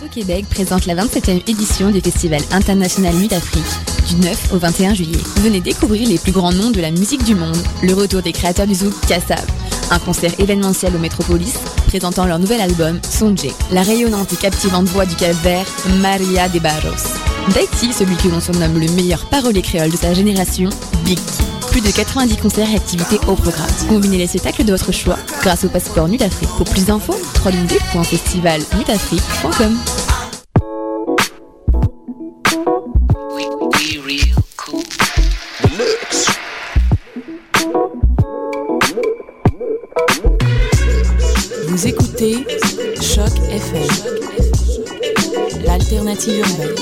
Auto-Québec présente la 27e édition du Festival international Nuit d'Afrique, du 9 au 21 juillet. Venez découvrir les plus grands noms de la musique du monde, le retour des créateurs du zouk Kassav, un concert événementiel au Métropolis présentant leur nouvel album Sonje, la rayonnante et captivante voix du Cap-Vert Maria de Barros. D'Haïti, celui que l'on surnomme le meilleur parolier créole de sa génération, Big. Plus de 90 concerts et activités au programme. Combinez les spectacles de votre choix grâce au passeport Nuit d'Afrique. Pour plus d'infos, www.festivalnutafrique.com. Vous écoutez Choc FM, l'alternative urbaine.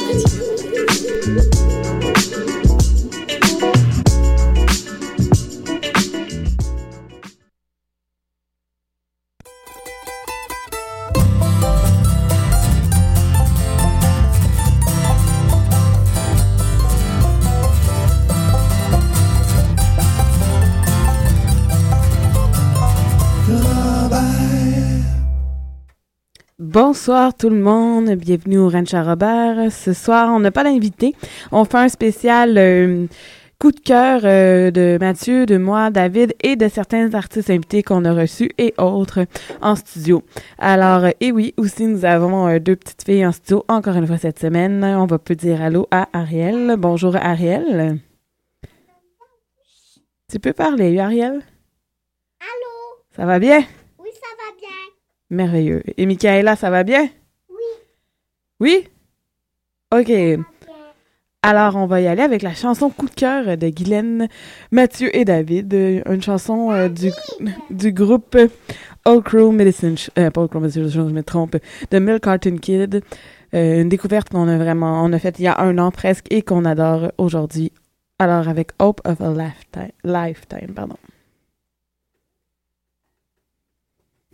Bonsoir tout le monde, bienvenue au Ranch à Robert. Ce soir, on n'a pas d'invité. On fait un spécial euh, coup de cœur euh, de Mathieu, de moi, David et de certains artistes invités qu'on a reçus et autres en studio. Alors, euh, et oui, aussi nous avons euh, deux petites filles en studio encore une fois cette semaine. On va peut dire allô à Ariel. Bonjour Ariel. Tu peux parler, Ariel? Allô? Ça va bien? Oui, ça va bien. Merveilleux. Et Michaela, ça va bien? Oui. Oui? OK. Alors, on va y aller avec la chanson Coup de cœur de Guylaine, Mathieu et David. euh, Une chanson euh, du, du groupe Old Crow Medicine, euh, pas Crow Medicine, je me trompe, de Milk Carton Kid. Euh, une découverte qu'on a vraiment, on a faite il y a un an presque et qu'on adore aujourd'hui. Alors, avec Hope of a Lifetime, lifetime pardon.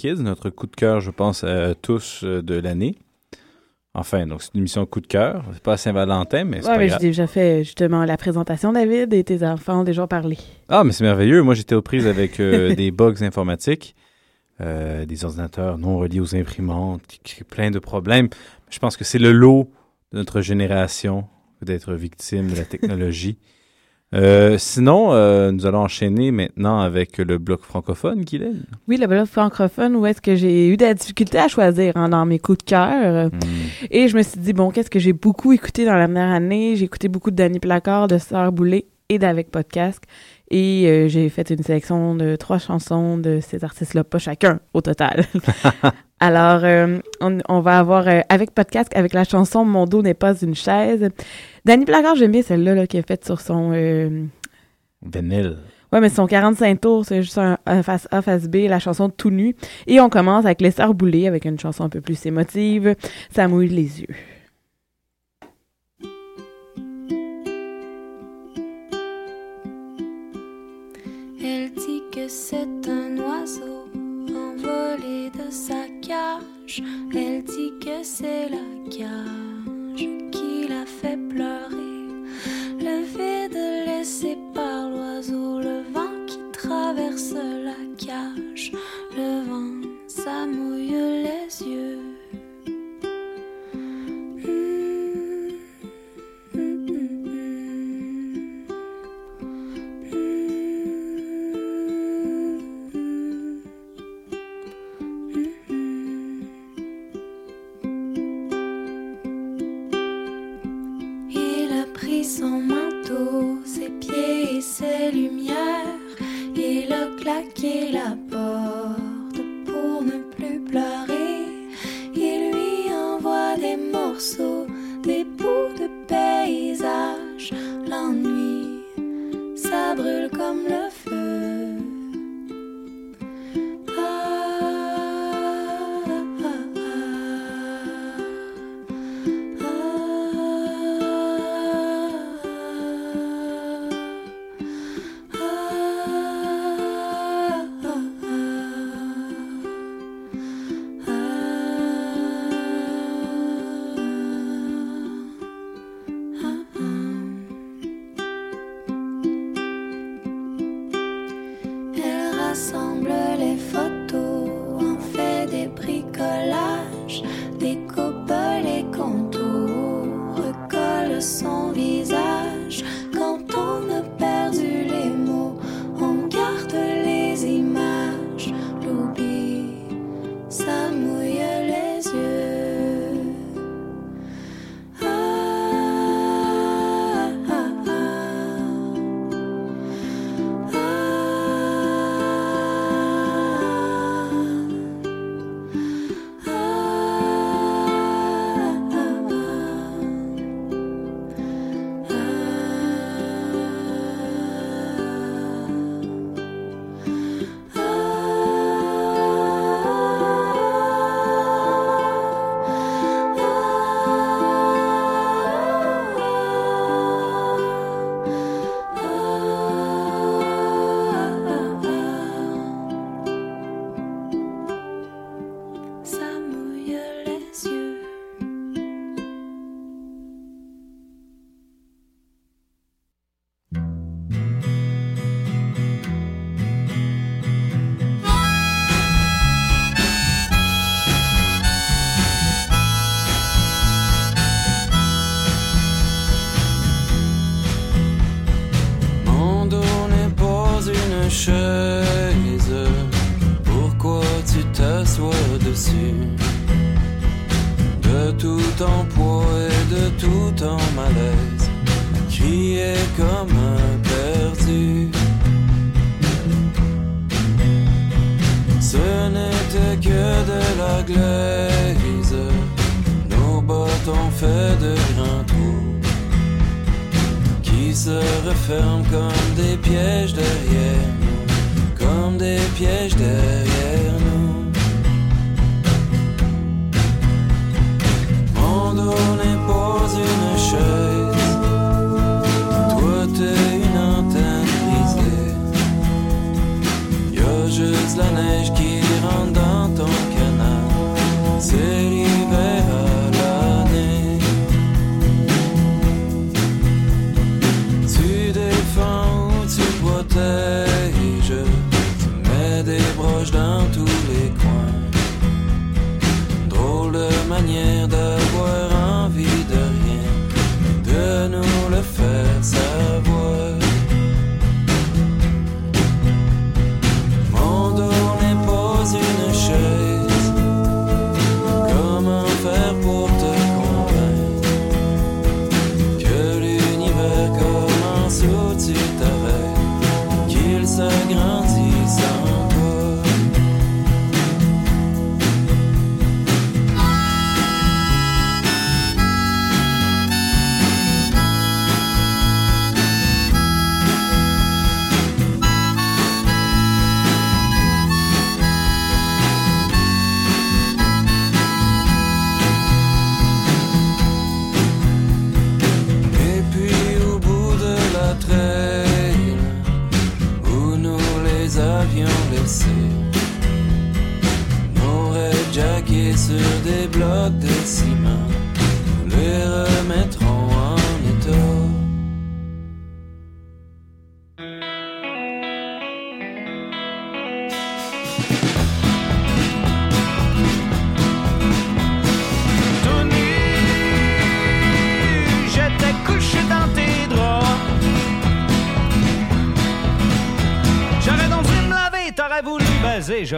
Kids, notre coup de cœur, je pense, à tous euh, de l'année. Enfin, donc c'est une émission coup de cœur. C'est pas Saint-Valentin, mais c'est Ouais, pas mais grave. j'ai déjà fait justement la présentation, David, et tes enfants ont déjà parlé. Ah, mais c'est merveilleux. Moi, j'étais aux prises avec euh, des bugs informatiques, euh, des ordinateurs non reliés aux imprimantes, qui créent plein de problèmes. Je pense que c'est le lot de notre génération d'être victime de la technologie. Euh, sinon, euh, nous allons enchaîner maintenant avec le bloc francophone, Guylaine. Oui, le blog francophone, où est-ce que j'ai eu de la difficulté à choisir hein, dans mes coups de cœur. Hmm. Et je me suis dit, bon, qu'est-ce que j'ai beaucoup écouté dans la dernière année? J'ai écouté beaucoup de Danny Placard, de Sœur Boulay et d'Avec Podcast. Et euh, j'ai fait une sélection de trois chansons de ces artistes-là, pas chacun au total. Alors, euh, on, on va avoir euh, Avec Podcast, avec la chanson Mon dos n'est pas une chaise. Danny Placard, j'aime bien celle-là là, qui est faite sur son... euh, Vanille. Ouais, mais son 45 tours, c'est juste un, un face A, face B, la chanson tout nu. Et on commence avec les Sœurs Boulay, avec une chanson un peu plus émotive. Ça mouille les yeux. Elle dit que c'est un oiseau envolé de sa cage. Elle dit que c'est la cage qui l'a fait pleurer. Le vide laissé par l'oiseau, le vent qui traverse la cage. Le vent, ça mouille les yeux. La porte pour ne plus pleurer. Il lui envoie des morceaux, des bouts de paysage. L'ennui, ça brûle comme le feu.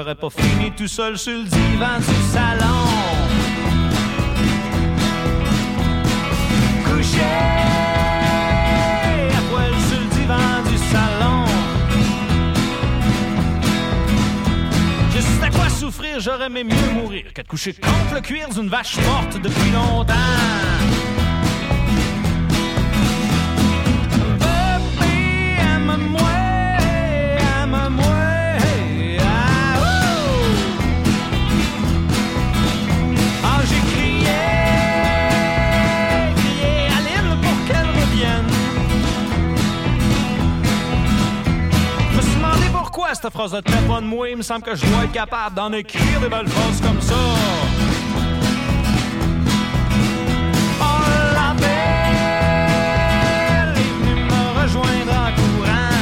J'aurais pas fini tout seul sur le divan du salon. Couché à poil sur le divan du salon. Je sais à quoi souffrir, j'aurais aimé mieux mourir que de coucher contre le cuir d'une vache morte depuis longtemps. Cette phrase ne tenait pas de moi. Il me semble que je dois être capable d'en écrire des belles phrases comme ça. Oh, la belle est venue me rejoindre en courant.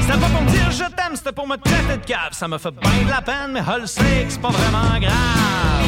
C'était pas pour me dire je t'aime, c'était pour me traiter de cave. Ça me fait bien de la peine, mais Hull c'est pas vraiment grave.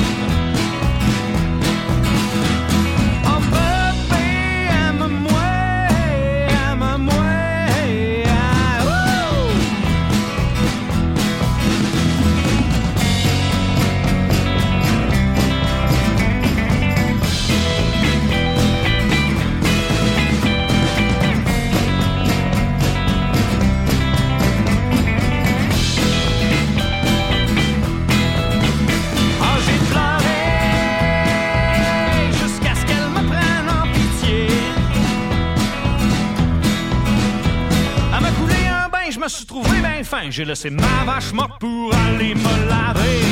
J'ai laissé ma vache morte pour aller me laver.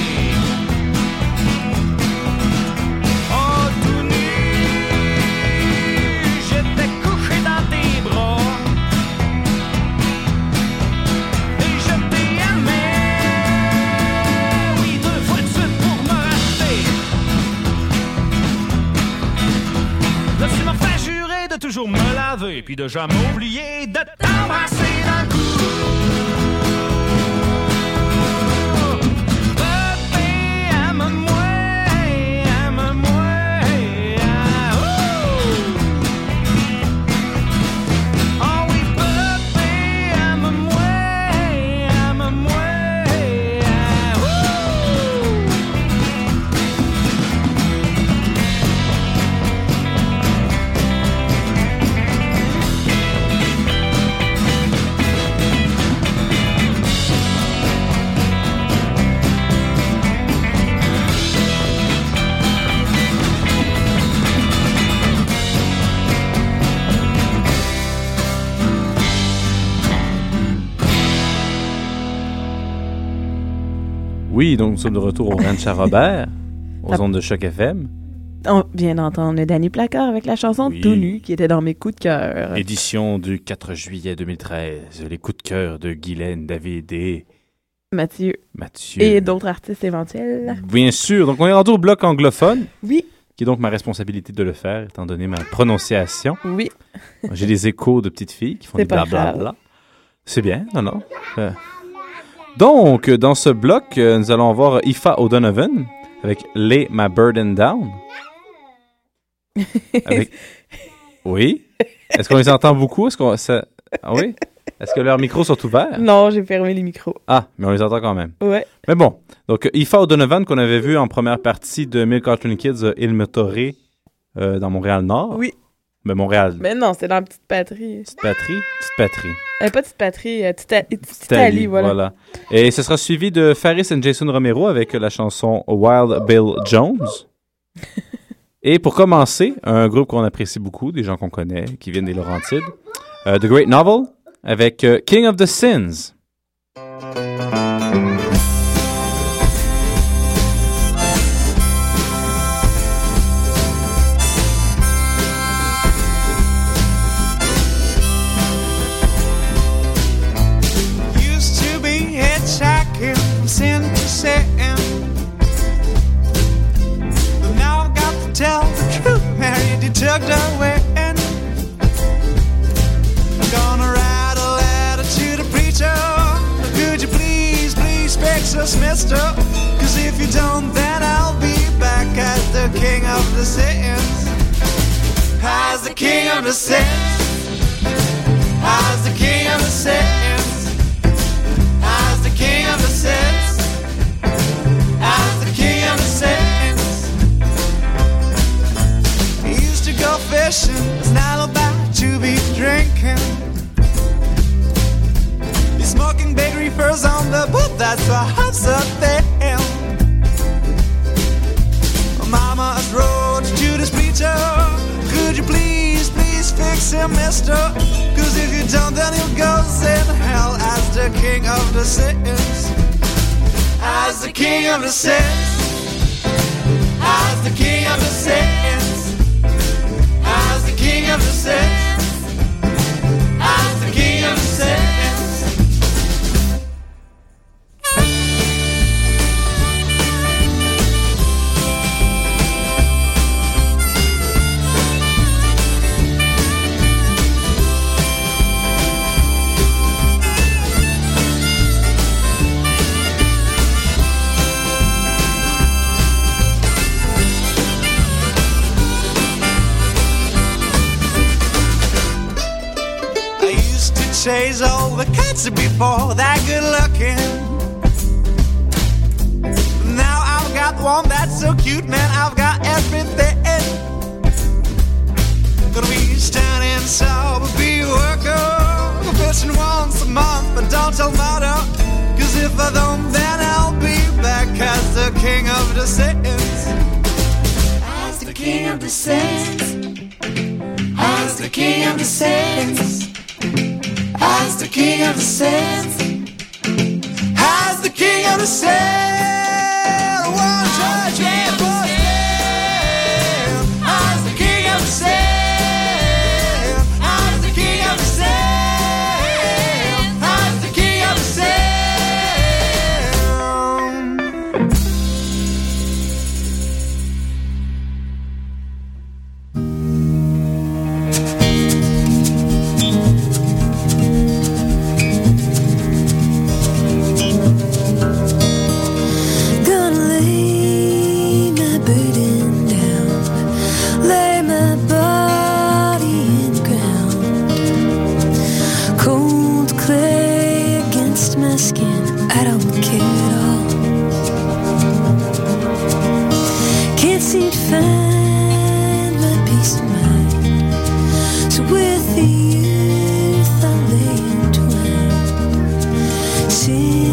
Oh, tout nu, j'étais couché dans tes bras. Et je t'ai aimé, oui, deux fois de suite pour me racheter. Là, tu m'as fait jurer de toujours me laver, puis de jamais oublier de t'embrasser dans le Oui, donc nous sommes de retour au Ranch à Robert, aux ondes de Choc FM. On vient d'entendre Danny Placard avec la chanson Oui. Tout nu qui était dans mes coups de cœur. Édition du 4 juillet 2013. Les coups de cœur de Guylaine, David et Mathieu Mathieu. et d'autres artistes éventuels. Bien sûr. Donc, on est rendu au bloc anglophone, Oui, qui est donc ma responsabilité de le faire, étant donné ma prononciation. oui. J'ai des échos de petites filles qui font des blablabla. C'est bien, non, non. Euh, Donc, dans ce bloc, euh, nous allons voir Ifa O'Donovan avec Lay My Burden Down. Avec... Oui. Est-ce qu'on les entend beaucoup? Est-ce qu'on... ça- Ah oui? Est-ce que leurs micros sont ouverts? Non, j'ai fermé les micros. Ah, mais on les entend quand même. Ouais. Mais bon, donc Ifa O'Donovan qu'on avait vu en première partie de Mille Cartoon Kids euh, Il me euh, dans Montréal-Nord. Oui. Mais Montréal, Mais non, c'est dans la petite patrie. petite patrie, petite patrie. Euh, pas petite patrie, euh, Tita- Titali, voilà. Et ce sera suivi de Faris et Jason Romero avec la chanson Wild Bill Jones. et pour commencer, un groupe qu'on apprécie beaucoup, des gens qu'on connaît, qui viennent des Laurentides, euh, The Great Novel avec euh, King of the Sins. Tucked away. Gonna write a letter to the preacher. Could you please, please fix us, mister? Cause if you don't, then I'll be back as the king of the sins. As the king of the sins. As the king of the sins. Drinking. Be smoking big reefers on the boat, that's perhaps a thing. Mama's road to Judas preacher. Could you please, please fix him, mister? Cause if you don't, then he'll go in hell as the king of the sins. As the king of the sins. As the king of the sins. As the king of the sins. As the king chase all the cats before that good looking. Now I've got one that's so cute, man. I've got everything. Gonna be standing sober, be working, fishing once a month, but don't tell mother. Cause if I don't, then I'll be back as the king of the sins. As the king of the sins. As the king of the sins. As the king of the sins. As the king of the sins.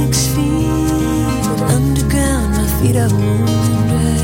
Six feet underground, my feet are warm and dry.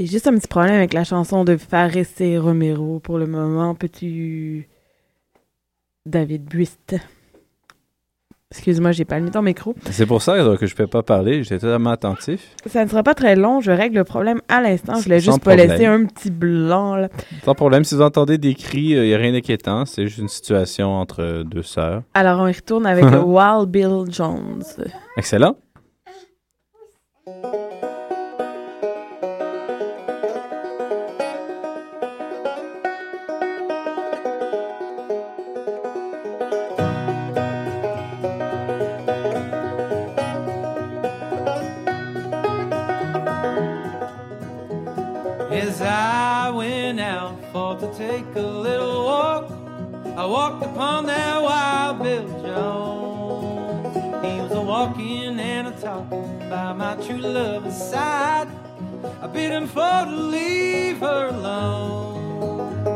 J'ai juste un petit problème avec la chanson de Fares et Romero pour le moment. Peux-tu. David Buist? Excuse-moi, j'ai pas mis ton micro. C'est pour ça euh, que je ne peux pas parler. J'étais totalement attentif. Ça ne sera pas très long, je règle le problème à l'instant. Je voulais juste pas problème. laisser un petit blanc là. Sans problème. Si vous entendez des cris, il n'y a rien d'inquiétant. C'est juste une situation entre euh, deux sœurs. Alors on y retourne avec le Wild Bill Jones. Excellent. I walked upon that wild Bill Jones. He was a walking and a talking by my true lover's side. I bid him for to leave her alone.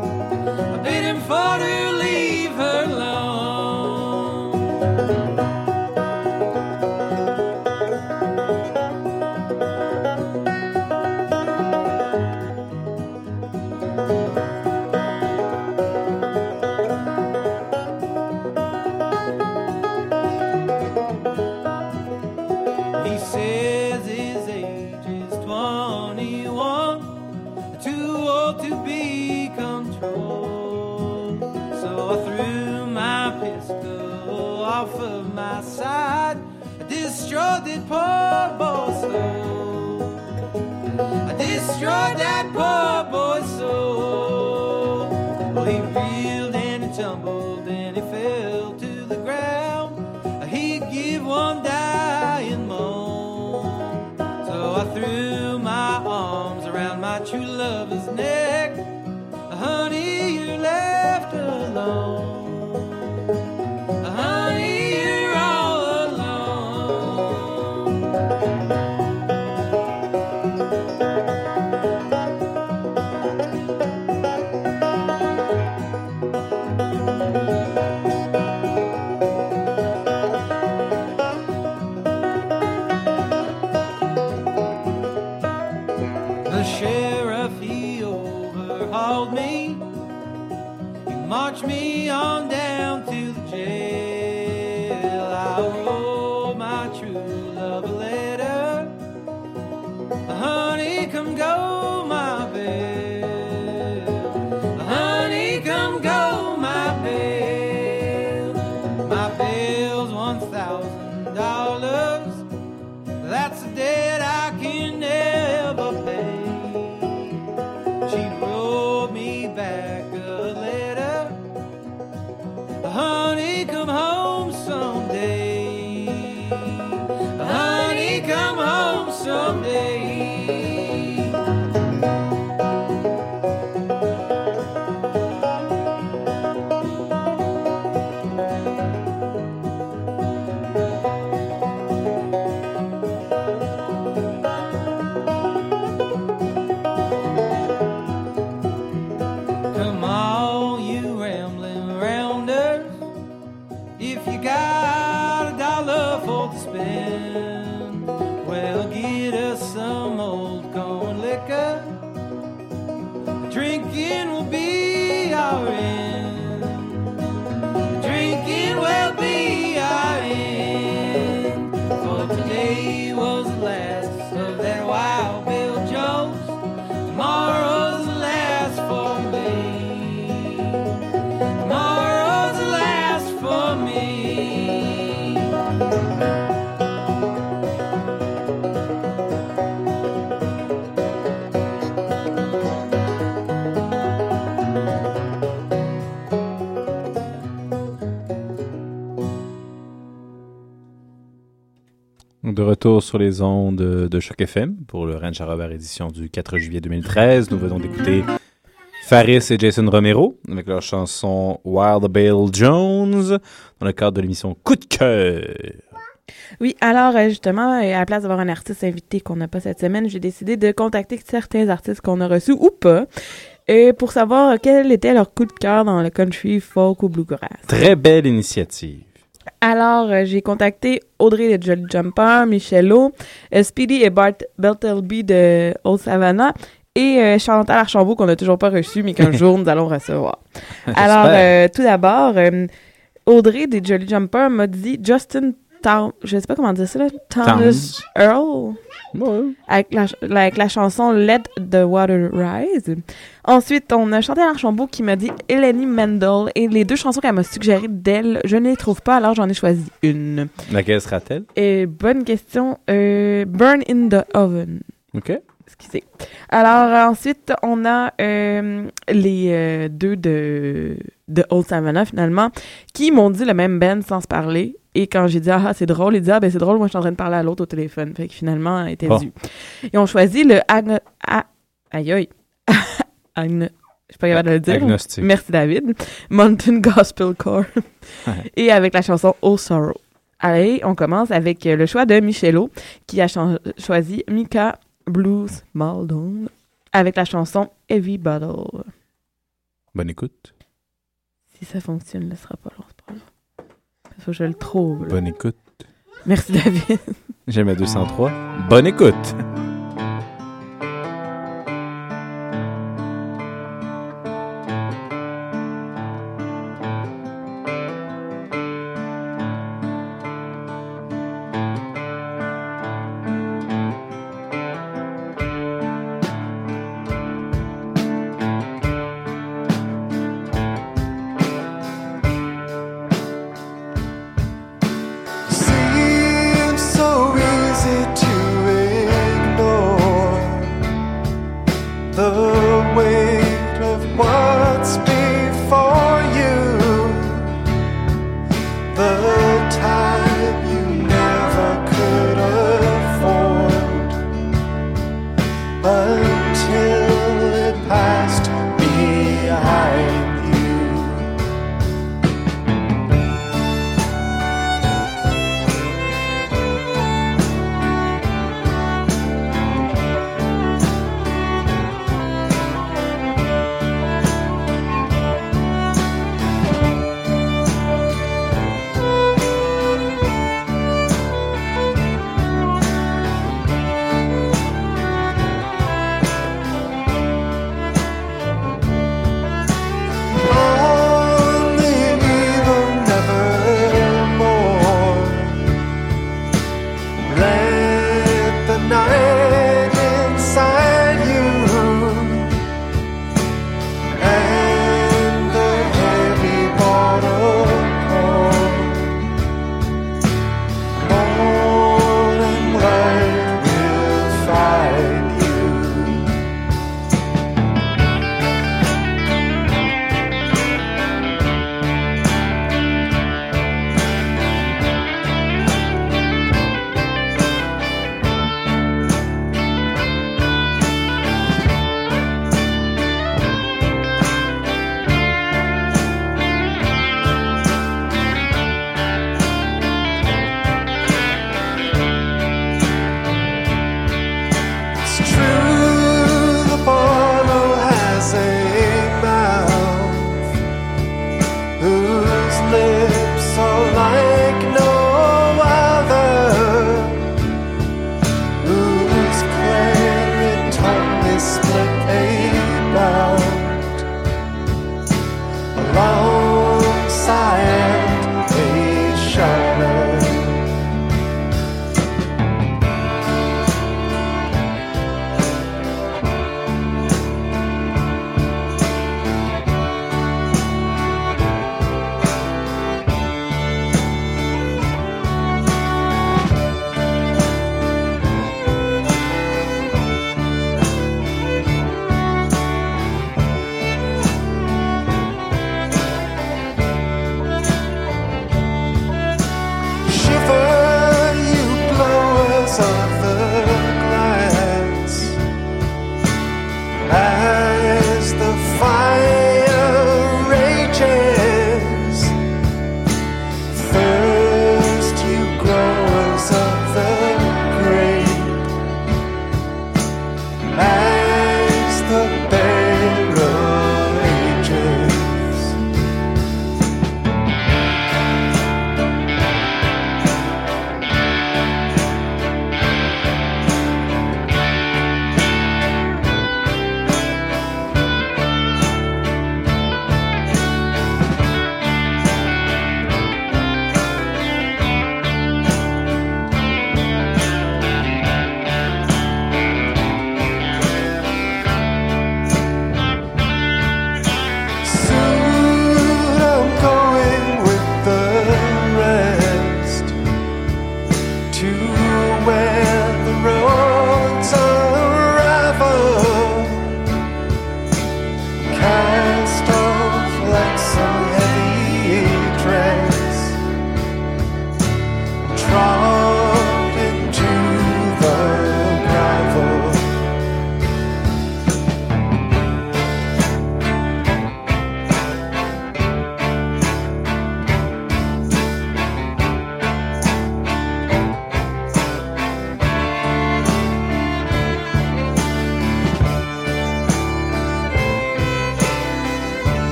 I bid him for to leave her alone. De retour sur les ondes de Choc FM pour le Ranch à Robert édition du 4 juillet 2013. Nous venons d'écouter Faris et Jason Romero avec leur chanson Wild Bill Jones dans le cadre de l'émission Coup de cœur. Oui, alors euh, justement, euh, à la place d'avoir un artiste invité qu'on n'a pas cette semaine, j'ai décidé de contacter certains artistes qu'on a reçus ou pas euh, pour savoir quel était leur coup de cœur dans le country, folk ou bluegrass. Très belle initiative. Alors, euh, j'ai contacté Audrey de Jolly Jumper, Michello, euh, Speedy et Bart Beltelby de Old Savannah et euh, Chantal Archambault qu'on n'a toujours pas reçu, mais qu'un jour nous allons recevoir. Alors, tout d'abord, Audrey des Jolly Jumper m'a dit Justin Town, je sais pas comment dire ça, là, Thomas Earl, avec la, ch- la- avec la chanson Let the Water Rise. Ensuite, on a Chantal Archambault qui m'a dit Eleni Mendel, et les deux chansons qu'elle m'a suggérées d'elle, je ne les trouve pas, alors j'en ai choisi une. Laquelle sera-t-elle? Et bonne question, euh, Burn in the Oven. OK. Excusez. Alors, ensuite, on a euh, les euh, deux de, de Old Savannah, finalement, qui m'ont dit le même band sans se parler. Et quand j'ai dit, ah, c'est drôle, ils disent, ah, ben c'est drôle, moi, je suis en train de parler à l'autre au téléphone. Fait que finalement, elle était Bon. due. Ils ont choisi le Agno... A- Aïe, aïe. Agno... Je suis pas capable de le dire. Merci, David. Mountain Gospel Core. Et avec la chanson Oh Sorrow. Allez, on commence avec le choix de Michello, qui a choisi Mika Blues Maldon avec la chanson Heavy Bottle. Bonne écoute. Si ça fonctionne, ne sera pas long, c'est pas long. Faut que je le trouve. là. Bonne écoute. Merci, David. J'aime à 203. Bonne écoute.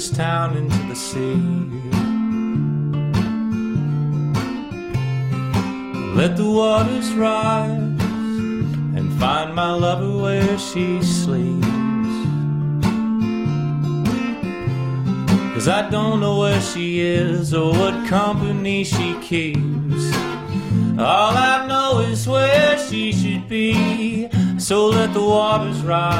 this town into the sea. Let the waters rise and find my lover where she sleeps. Cause I don't know where she is or what company she keeps. All I know is where she should be. So let the waters rise.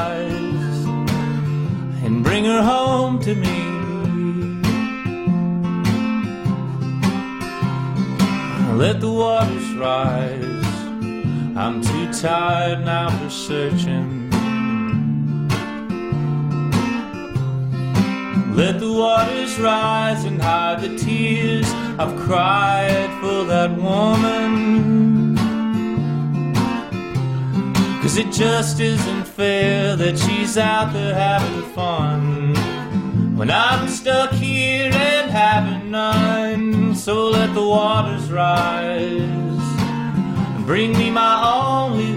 rise and hide the tears I've cried for that woman. Cause it just isn't fair that she's out there having fun when I'm stuck here and having none. So let the waters rise and bring me my only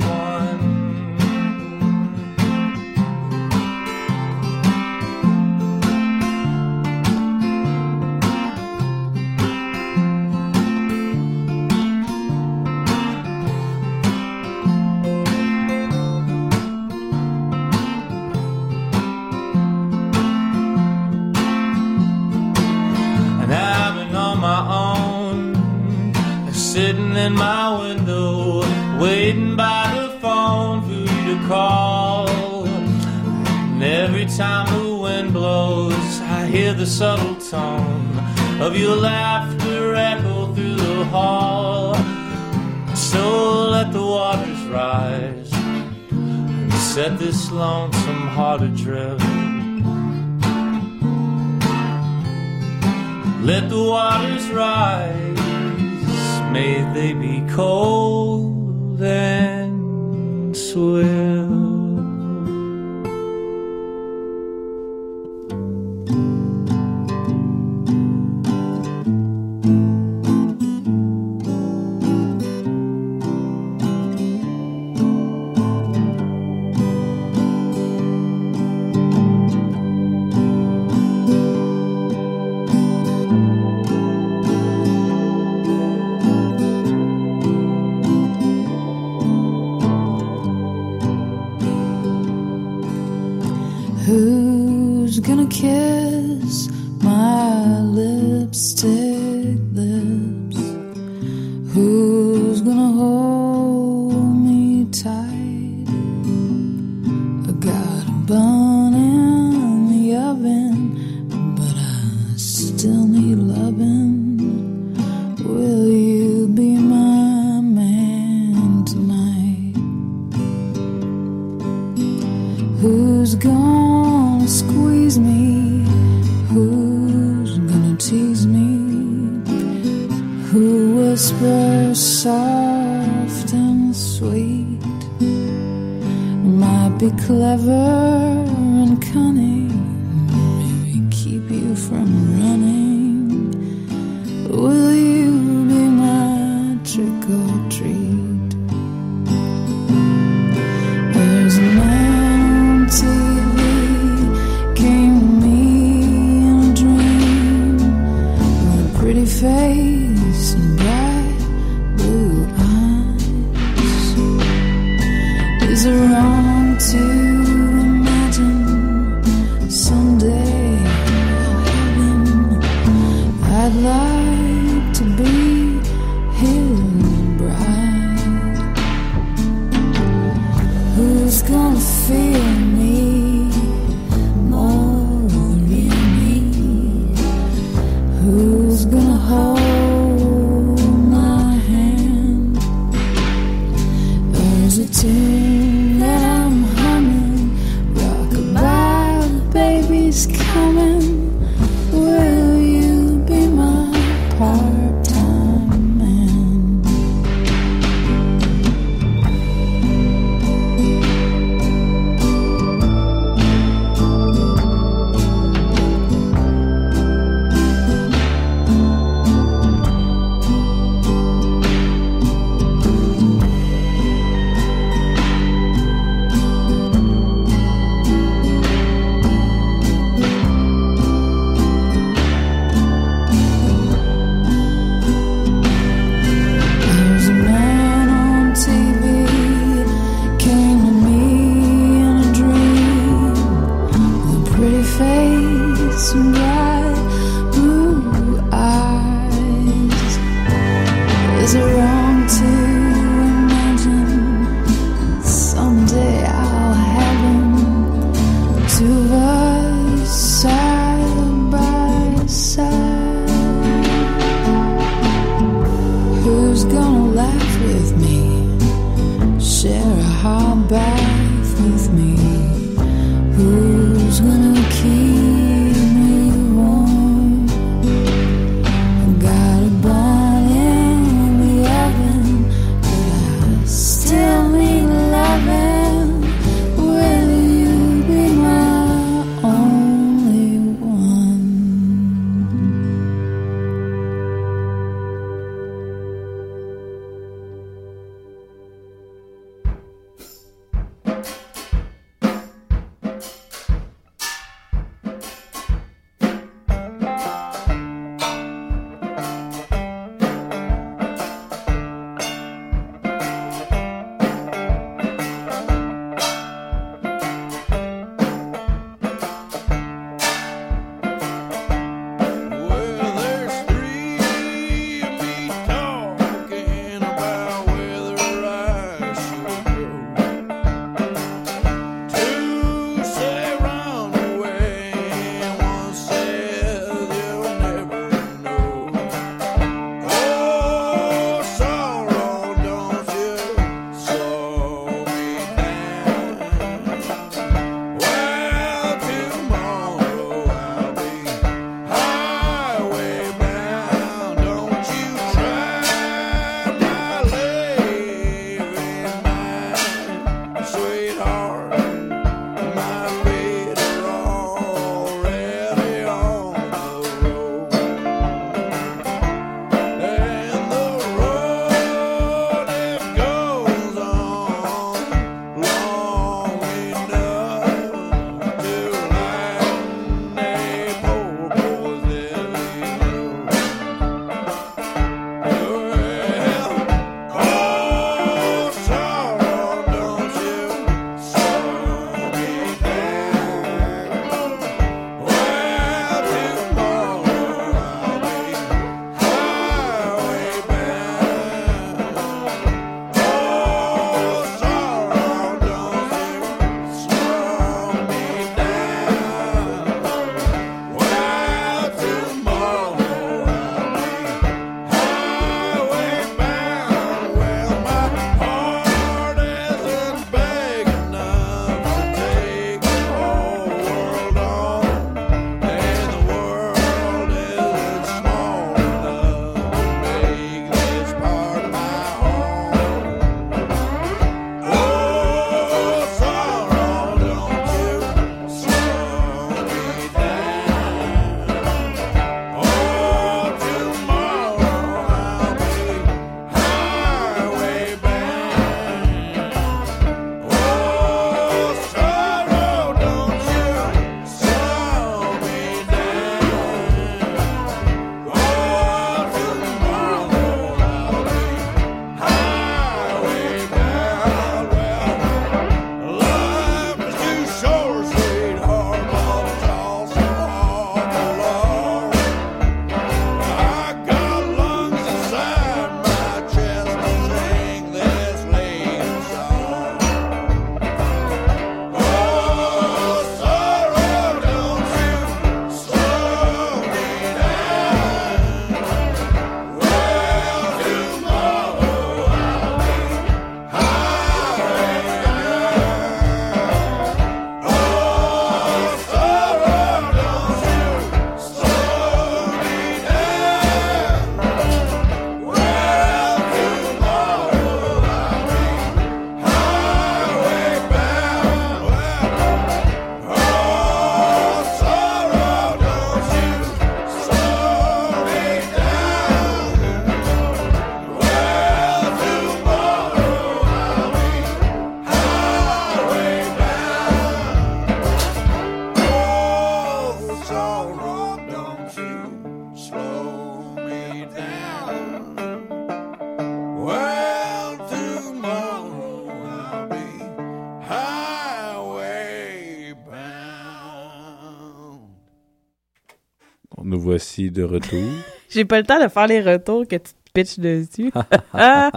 voici de retour. J'ai pas le temps de faire les retours que tu te pitches dessus. ah,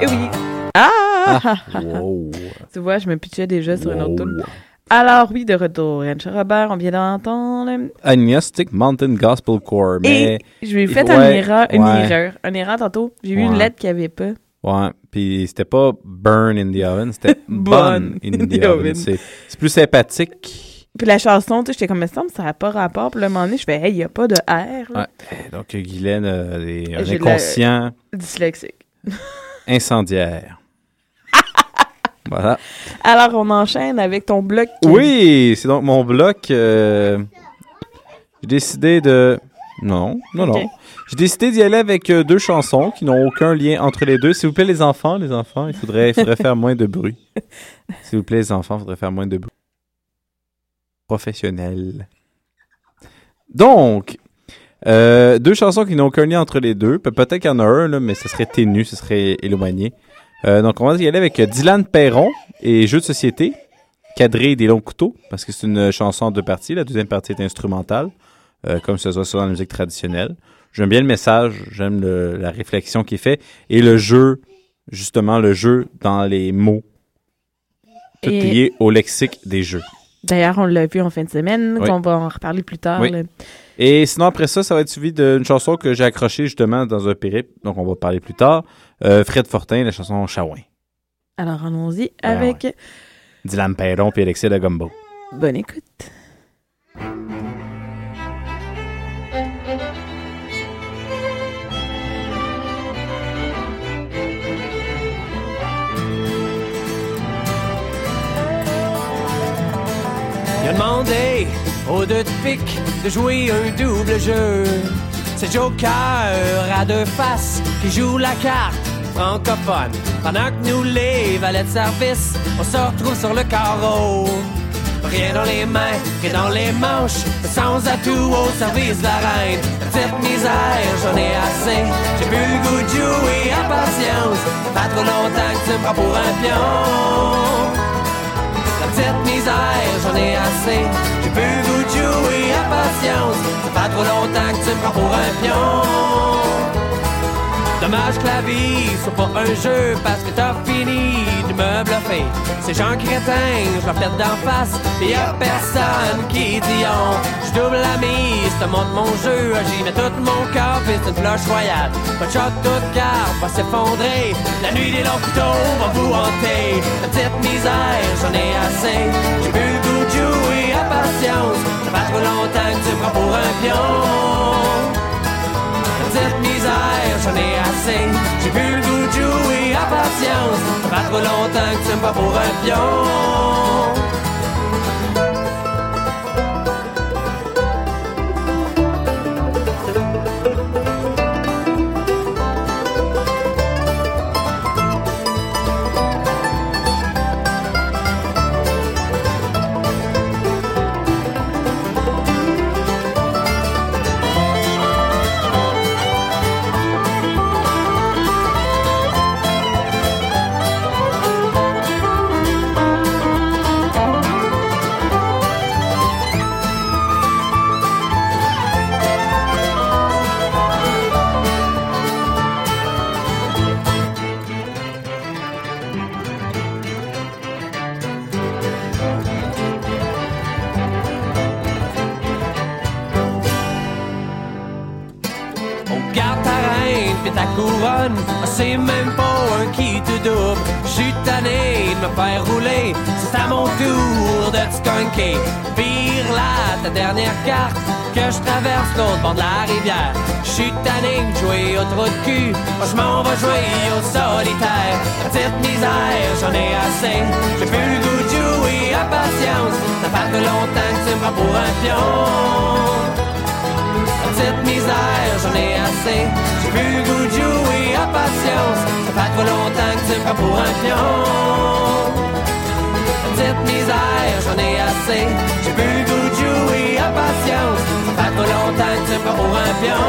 et oui. Ah! Wow. tu vois, je me pitchais déjà sur une autre Wow. tune. Alors oui, de retour. Rancher Robert, on vient d'entendre. Agnostic Mountain Gospel Choir, mais Et je lui ai fait faut- une ouais, erreur, une ouais. erreur, une erreur tantôt. J'ai vu une Ouais. lettre qu'il n'y avait pas. ouais, puis c'était pas burn in the oven, c'était bun in the oven. C'est c'est plus sympathique. Puis la chanson, tu sais, j'étais comme, mais ça me ça n'a pas rapport. Puis un moment donné, je fais, hey, il n'y a pas de R, là. Ouais. Eh, Donc Guylaine, euh, est un inconscient Dyslexique. incendiaire. voilà. Alors, on enchaîne avec ton bloc. qui- Oui, c'est donc mon bloc. euh, J'ai décidé de. Non, non, non. J'ai décidé d'y aller avec euh, deux chansons qui n'ont aucun lien entre les deux. S'il vous plaît, les enfants, les enfants, il faudrait, il faudrait faire moins de bruit. S'il vous plaît, les enfants, il faudrait faire moins de bruit. Professionnel. Donc, euh, deux chansons qui n'ont aucun lien entre les deux. Pe- Peut-être qu'il y en a un, là, mais ce serait ténu, ce serait éloigné. Euh, donc, on va y aller avec Dylan Perron et Jeux de société, cadré des longs couteaux, parce que c'est une chanson en deux parties. La deuxième partie est instrumentale, euh, comme ce soit souvent dans la musique traditionnelle. J'aime bien le message, j'aime le- la réflexion qui est faite et le jeu, justement, le jeu dans les mots, tout Et- lié au lexique des jeux. D'ailleurs, on l'a vu en fin de semaine, Oui. qu'on va en reparler plus tard. Oui. Et sinon, après ça, ça va être suivi d'une chanson que j'ai accrochée justement dans un périple, donc on va parler plus tard. Euh, Fred Fortin, la chanson Chawin. Alors, allons-y Ben avec Dylan Perron puis Alexis Lagombo. bonne écoute. Il a demandé aux deux de pique de jouer un double jeu. C'est Joker à deux faces qui joue la carte francophone. Pendant que nous, les valets de service, on se retrouve sur le carreau. Rien dans les mains, rien dans les manches, sans atout au service de la reine. Petite misère, j'en ai assez. J'ai plus le goût de jouer à patience. Pas trop longtemps que tu me prends pour un pion. La petite misère, j'en ai assez. J'ai goût de jouer à patience. Ça fait trop longtemps que tu me prends pour un pion. Dommage que la vie soit pas un jeu parce que t'as fini de me bluffer. Ces gens crétins, je leur pète d'en face. Et y a personne qui dit on. Je double la mise, te montre mon jeu. J'y mets tout mon corps, puis c'est une cloche royale. Pas de shot, toute carte va s'effondrer. La nuit des longs couteaux va vous hanter. La petite misère, j'en ai assez. J'ai plus le goût de jouer à patience. Ça fait trop longtemps que tu prends pour un pion. La j'en ai assez. J'ai plus le goût de jouer à patience. Ça fait trop longtemps que tu me prends pour un pion. Couronne C'est même pas un qui te double. J'suis tanné de me faire rouler. C'est à mon tour de skunker. Vire là ta dernière carte Que je traverse l'autre bord de la rivière. J'suis tanné de jouer au trou de cul. Moi je m'en vais jouer au solitaire. Petite misère j'en ai assez. J'ai plus le goût de jouer à patience. Ça fait longtemps que tu me pour un pion la petite misère, j'en ai assez. J'ai le goût de jouer à patience. Ça fait trop longtemps que tu prends pour un pion. Petite misère, j'en ai assez. J'ai le goût de jouer à patience. Ça fait trop longtemps que tu prends pour un pion.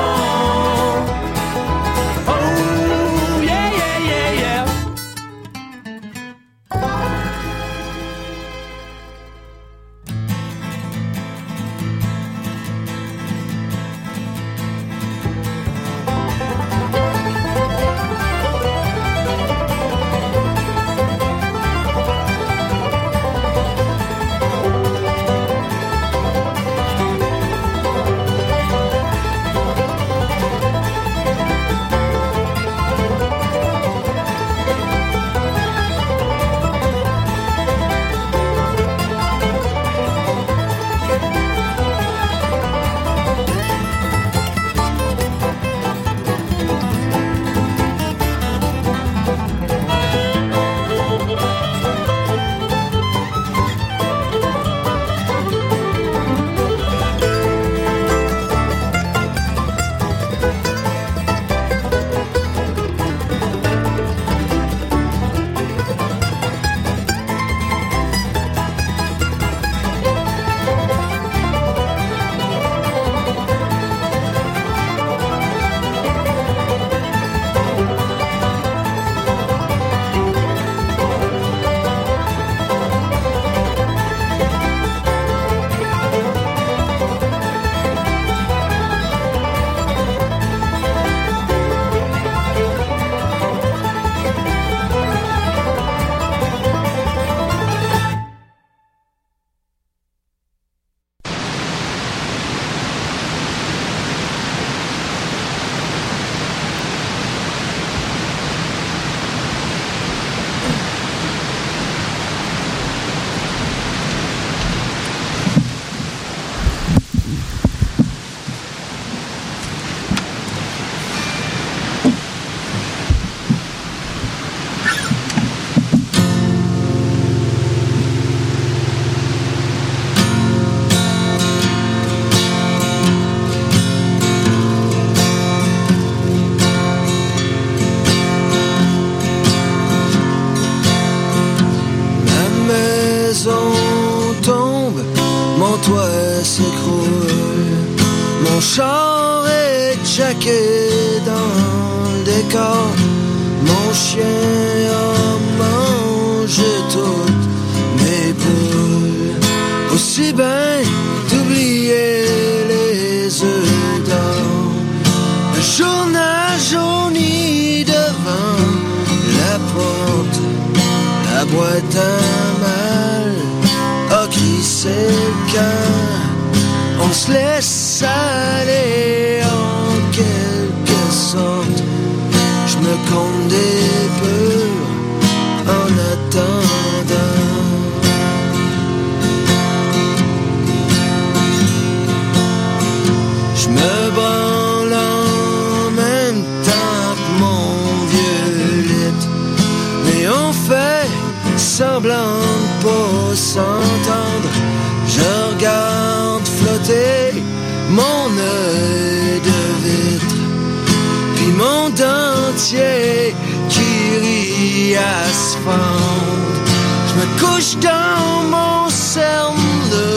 Dans mon cerne de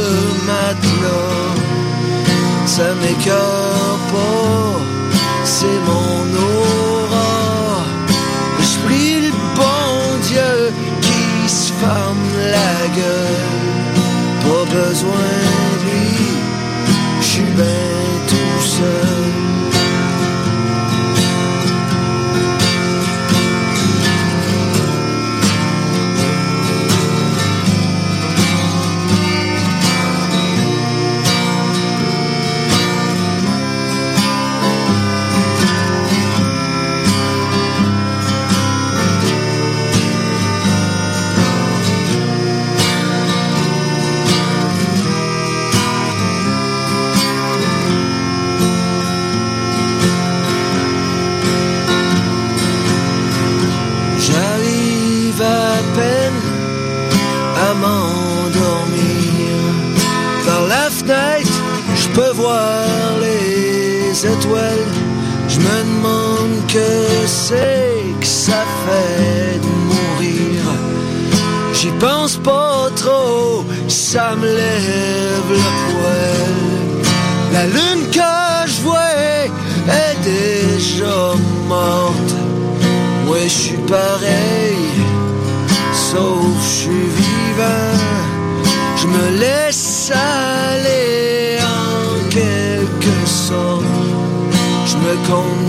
matelas. Ça m'écœure pas, c'est mon que ça fait de mourir. J'y pense pas trop, ça me lève le poil. La lune que je vois est déjà morte. Ouais, je suis pareil, sauf je suis vivant. Je me laisse aller en quelque sorte. Je me compte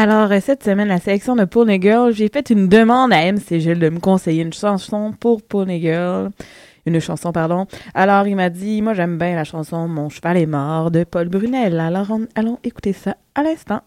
Alors, euh, cette semaine, la sélection de Pony Girl, j'ai fait une demande à MC Gilles de me conseiller une chanson pour Pony Girl. Une chanson, pardon. Alors, il m'a dit, moi, j'aime bien la chanson Mon cheval est mort de Paul Brunel. Alors, on- allons écouter ça à l'instant.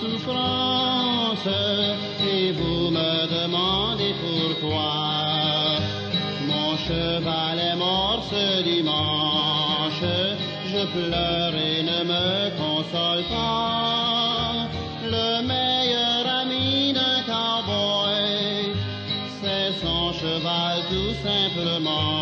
Souffrance et vous me demandez pourquoi. Mon cheval est mort ce dimanche, je pleure et ne me console pas. Le meilleur ami d'un cowboy, c'est son cheval tout simplement.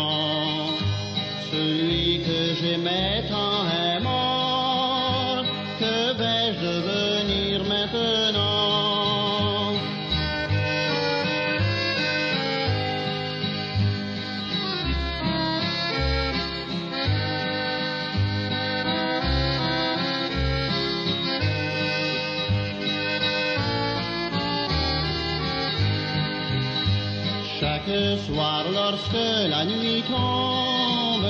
La nuit tombe,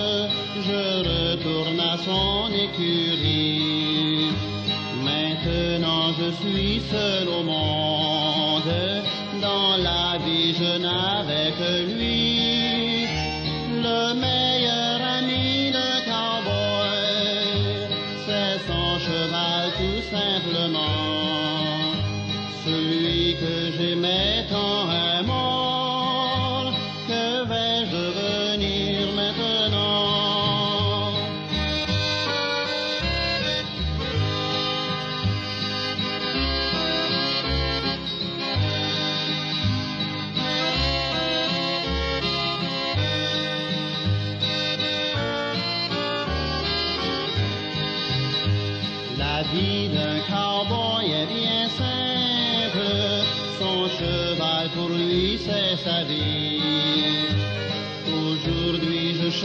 je retourne à son écurie. Maintenant je suis seul au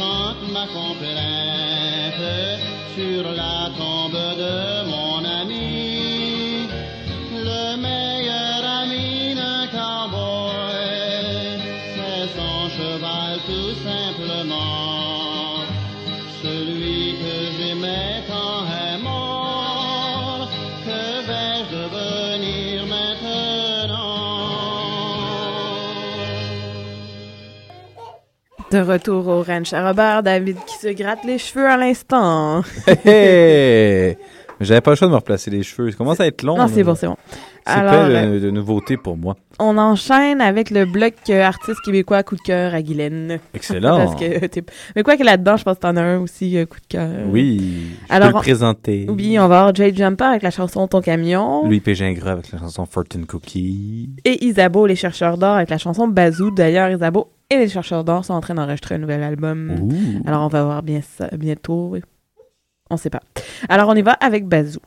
chante ma complainte sur la De retour au ranch à Robert, David qui se gratte les cheveux à l'instant. Hey! J'avais pas le choix de me replacer les cheveux. Ça commence à être long. Non, c'est bon, c'est bon. C'est Alors, plein euh, de, de nouveautés pour moi. On enchaîne avec le bloc euh, artiste québécois coup de cœur à Guylaine. Excellent. Parce que t'es- Mais quoi que là-dedans, je pense que t'en as un aussi, euh, coup de cœur. Oui, je Alors, peux le on- présenter. Oui, on va avoir Jay Jumper avec la chanson Ton camion. Louis P. Gingras avec la chanson Fortune Cookie. Et Isabeau, les chercheurs d'or avec la chanson Bazou. D'ailleurs, Isabeau et les chercheurs d'or sont en train d'enregistrer un nouvel album. Ouh. Alors, on va voir bien ça bientôt. On sait pas. Alors, on y va avec Bazou.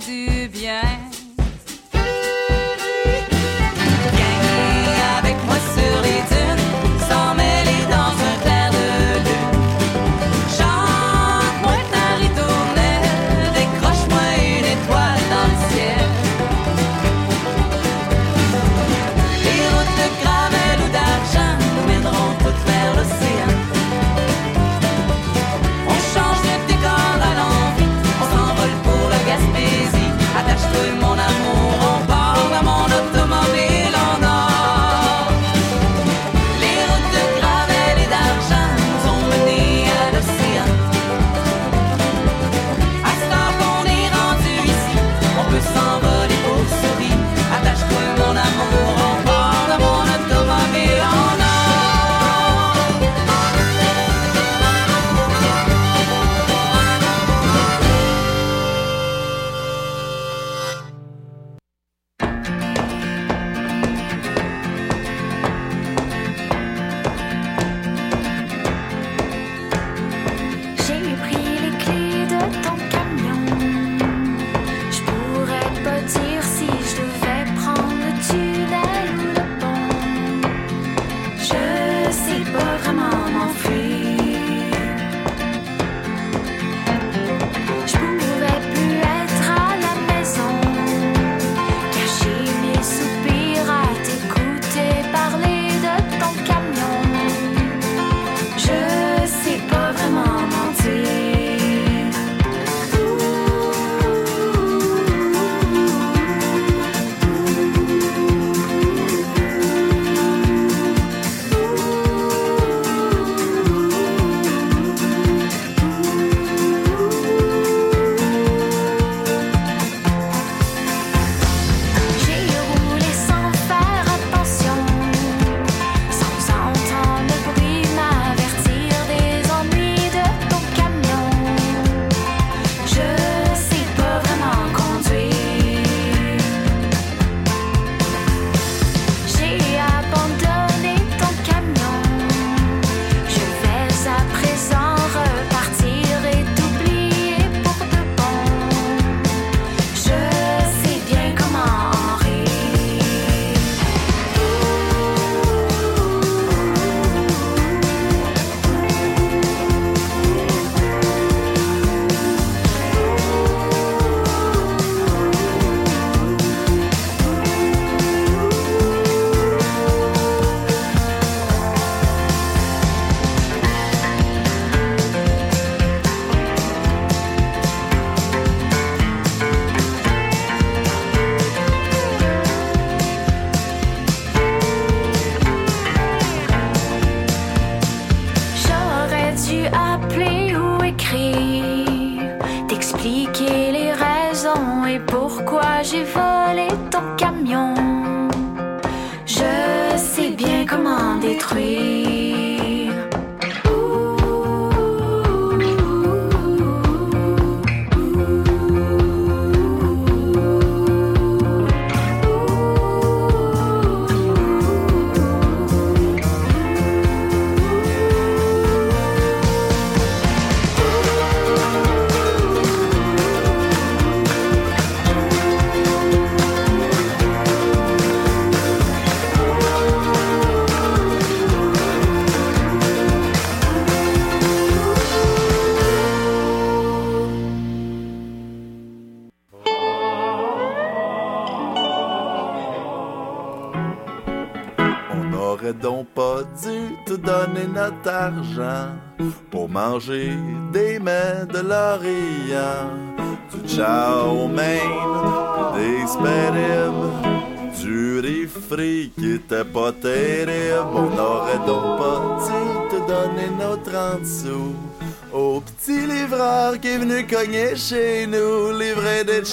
Du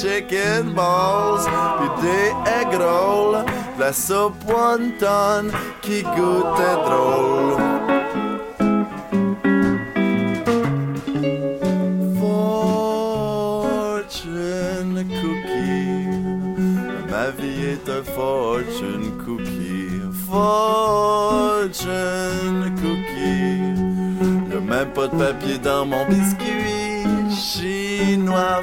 chicken balls, puis des egg rolls, la soupe wonton qui goûtait drôle. Fortune cookie, ma vie est un fortune cookie. Fortune cookie. Y'a même pas de papier dans mon biscuit chinois.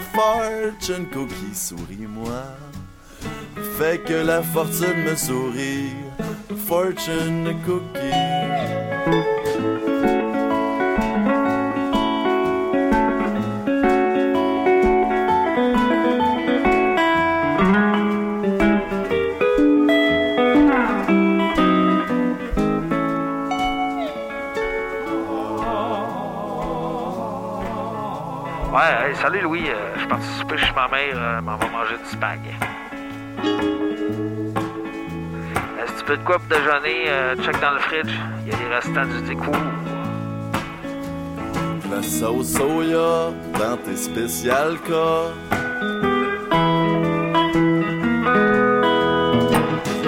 Fortune cookie, souris-moi. Fait que la fortune me sourit. Fortune cookie. Euh, m'en va manger du spag. Euh, si tu veux de quoi pour déjeuner, euh, check dans le fridge, il y a des restants du découvre. La sauce soya dans tes spécial cas.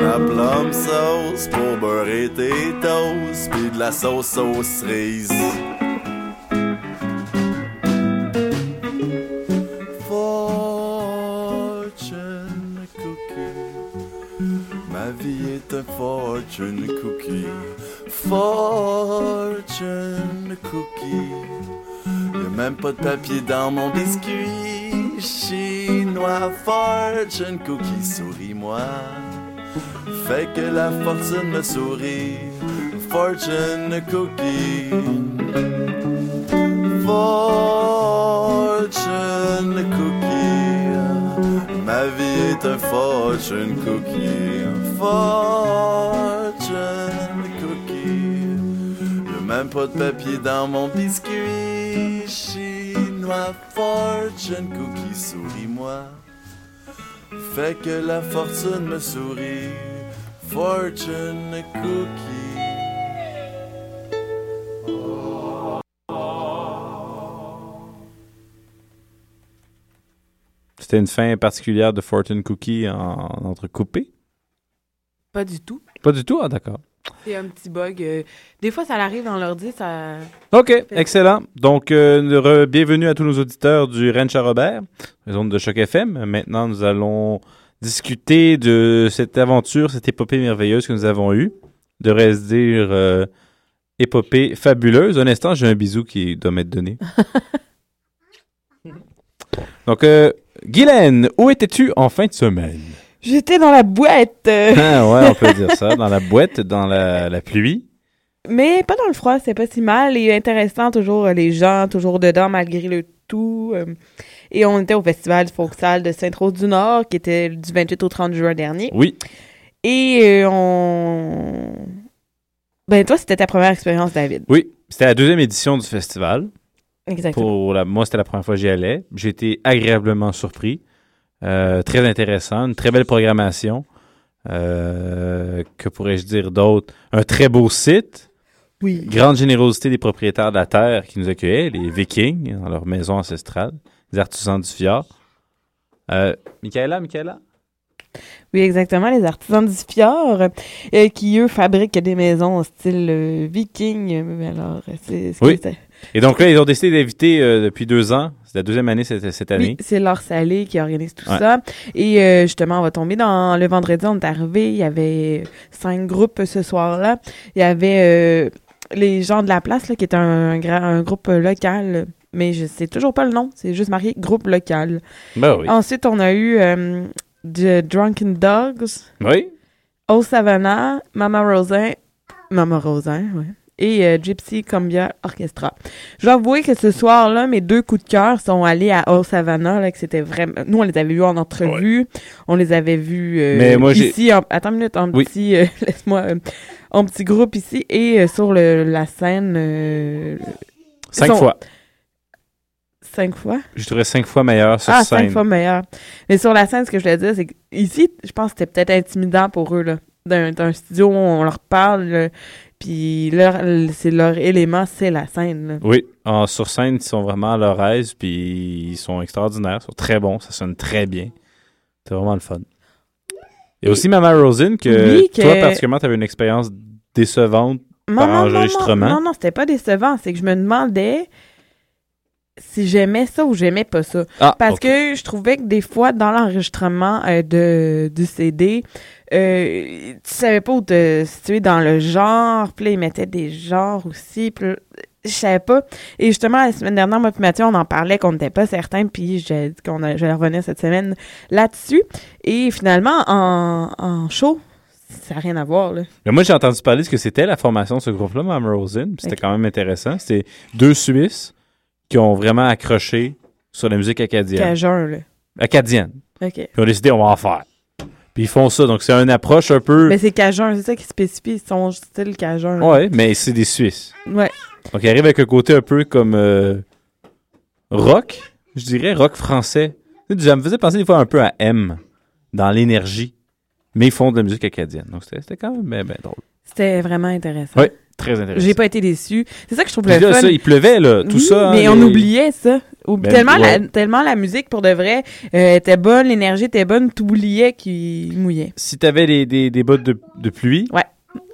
La plum sauce pour beurrer tes toasts, puis de la sauce aux cerises. Fortune cookie. Fortune cookie. Y'a même pas de papier dans mon biscuit chinois. Fortune cookie, souris-moi. Fait que la fortune me sourit. Fortune cookie. Fortune cookie. Fortune cookie. Fortune cookie. Y'a même pas de papier dans mon biscuit chinois. Fortune cookie, souris-moi. Fait que la fortune me sourit. Fortune cookie. C'était une fin particulière de Fortune Cookie en entrecoupé? Pas du tout. Pas du tout? Ah, d'accord. C'est un petit bug. euh, des fois, ça arrive dans l'ordi, ça... OK, excellent. Donc, euh, re- bienvenue à tous nos auditeurs du Ranch à Robert, les ondes de Choc FM. Maintenant, nous allons discuter de cette aventure, cette épopée merveilleuse que nous avons eue. Devrait-se dire euh, épopée fabuleuse. Un instant, j'ai un bisou qui doit m'être donné. Donc, Guylaine, où étais-tu en fin de semaine? J'étais dans la boîte. Ah ouais, on peut dire ça. Dans la boîte, dans la, la pluie. Mais pas dans le froid, c'est pas si mal. Et intéressant, toujours euh, les gens, toujours dedans malgré le tout. euh. et on était au Festival du Folksal de Sainte-Rose-du-Nord, qui était du 28 au 30 juin dernier. Oui. Et euh, on... Ben toi, c'était ta première expérience, David. Oui, c'était la deuxième édition du festival. Exactement. Pour la, moi, c'était la première fois que j'y allais. J'ai été agréablement surpris. Euh, très intéressant, une très belle programmation. Euh, que pourrais-je dire d'autre? Un très beau site. Oui. Grande générosité des propriétaires de la terre qui nous accueillaient, les Vikings, dans leur maison ancestrale, les artisans du fjord. Euh, Michaela, Michaela? Oui, exactement, les artisans du fjord, euh, qui, eux, fabriquent des maisons au style euh, viking. Euh, Alors, c'est... ce Oui. Et donc là, ils ont décidé d'inviter euh, depuis deux ans. C'est la deuxième année cette, cette année. Oui, c'est Laure Salé qui organise tout Ouais. ça. Et euh, justement, on va tomber dans le vendredi, on est arrivé, il y avait cinq groupes ce soir-là. Il y avait euh, les gens de la place, là, qui est un, un, un groupe local, mais je sais toujours pas le nom, c'est juste marqué groupe local. Ben oui. Ensuite, on a eu euh, The Drunken Dogs, Oui. Old Savannah, Mama Rosin, Mama Rosin, ouais. Et euh, Gypsy Cumbia Orchestra. Je dois avouer que ce soir-là, mes deux coups de cœur sont allés à Old Savannah, là, que c'était vraiment... Nous, on les avait vus en entrevue. On les avait vus euh, Mais moi, j'ai- ici... En... Attends une minute, en Oui. petit... euh, Laisse-moi... en petit groupe ici et sur le, la scène. Cinq sont- fois. Cinq fois? Je dirais cinq fois meilleur sur ah, scène. cinq fois meilleur. Mais sur la scène, ce que je voulais dire, c'est qu'ici, je pense que c'était peut-être intimidant pour eux, là. D'un studio où on leur parle, là, puis leur, c'est leur élément, c'est la scène, là. Oui, en, sur scène, ils sont vraiment à leur aise, puis ils sont extraordinaires, ils sont très bons, ça sonne très bien. C'est vraiment le fun. Y a aussi Mama Rosin, que, Oui, que- toi, particulièrement, tu avais une expérience décevante Non, par non, enregistrement. Non, non, non, c'était pas décevant. C'est que je me demandais si j'aimais ça ou j'aimais pas ça. Ah, Parce que je trouvais que des fois, dans l'enregistrement euh, de, du CD, euh, tu savais pas où te situer dans le genre. Puis là, ils mettaient des genres aussi. Puis je savais pas. Et justement, la semaine dernière, moi et Mathieu, on en parlait qu'on n'était pas certains. Puis j'ai dit qu'on a- j'allais revenir cette semaine là-dessus. Et finalement, en, en show, ça n'a rien à voir, là. Mais moi, j'ai entendu parler de ce que c'était la formation de ce groupe-là, Rosin, puis c'était quand même intéressant. C'était deux Suisses qui ont vraiment accroché sur la musique acadienne. Cajun, là. Acadienne. OK. Puis ils ont décidé, on va en faire. Puis ils font ça. Donc, c'est une approche un peu. Mais c'est Cajun, c'est ça qui spécifie son style Cajun. Ouais, mais c'est des Suisses. Ouais. Donc, ils arrivent avec un côté un peu comme euh, rock, je dirais, rock français. Ça me faisait penser des fois un peu à M, dans l'énergie, mais ils font de la musique acadienne. Donc, c'était c'était quand même bien, bien drôle. C'était vraiment intéressant. Oui, très intéressant. J'ai pas été déçu. C'est ça que je trouve le là, fun. ça, il pleuvait, là, tout Oui, ça, hein, mais on les- oubliait ça. Ou- Ben, tellement, la, tellement la musique, pour de vrai, euh, était bonne, l'énergie était bonne, tout oubliait qu'il mouillait. Si t'avais des, des, des bottes de, de pluie. Ouais.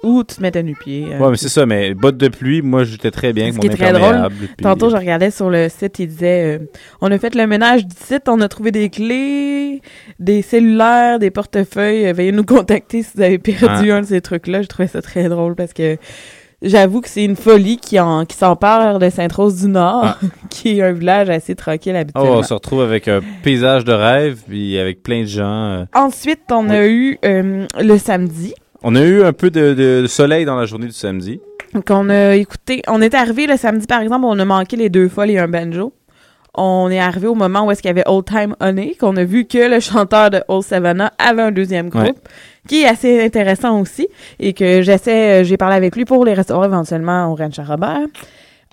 Ou tu te mettais nu-pied. euh, Ouais, mais c'est ça, mais bottes de pluie, moi, j'étais très bien avec Ce mon qui est très drôle, imperméable. puis- tantôt je regardais sur le site, il disait euh, on a fait le ménage du site, on a trouvé des clés, des cellulaires, des portefeuilles, euh, veuillez nous contacter si vous avez perdu Ah. un de ces trucs-là. Je trouvais ça très drôle parce que j'avoue que c'est une folie qui, en, qui s'empare de Sainte-Rose-du-Nord, qui est un village assez tranquille Ah, habituellement. on se retrouve avec un paysage de rêve, puis avec plein de gens. euh. Ensuite, on a eu euh, le samedi. On a eu un peu de, de soleil dans la journée du samedi. Donc, on a écouté. On est arrivé le samedi, par exemple, on a manqué les deux folles et un banjo. On est arrivé au moment où est-ce qu'il y avait Old Time Honey, qu'on a vu que le chanteur de Old Savannah avait un deuxième groupe, Ouais. Qui est assez intéressant aussi, et que j'essaie, euh, j'ai parlé avec lui pour les recevoir éventuellement au Ranch à Robert.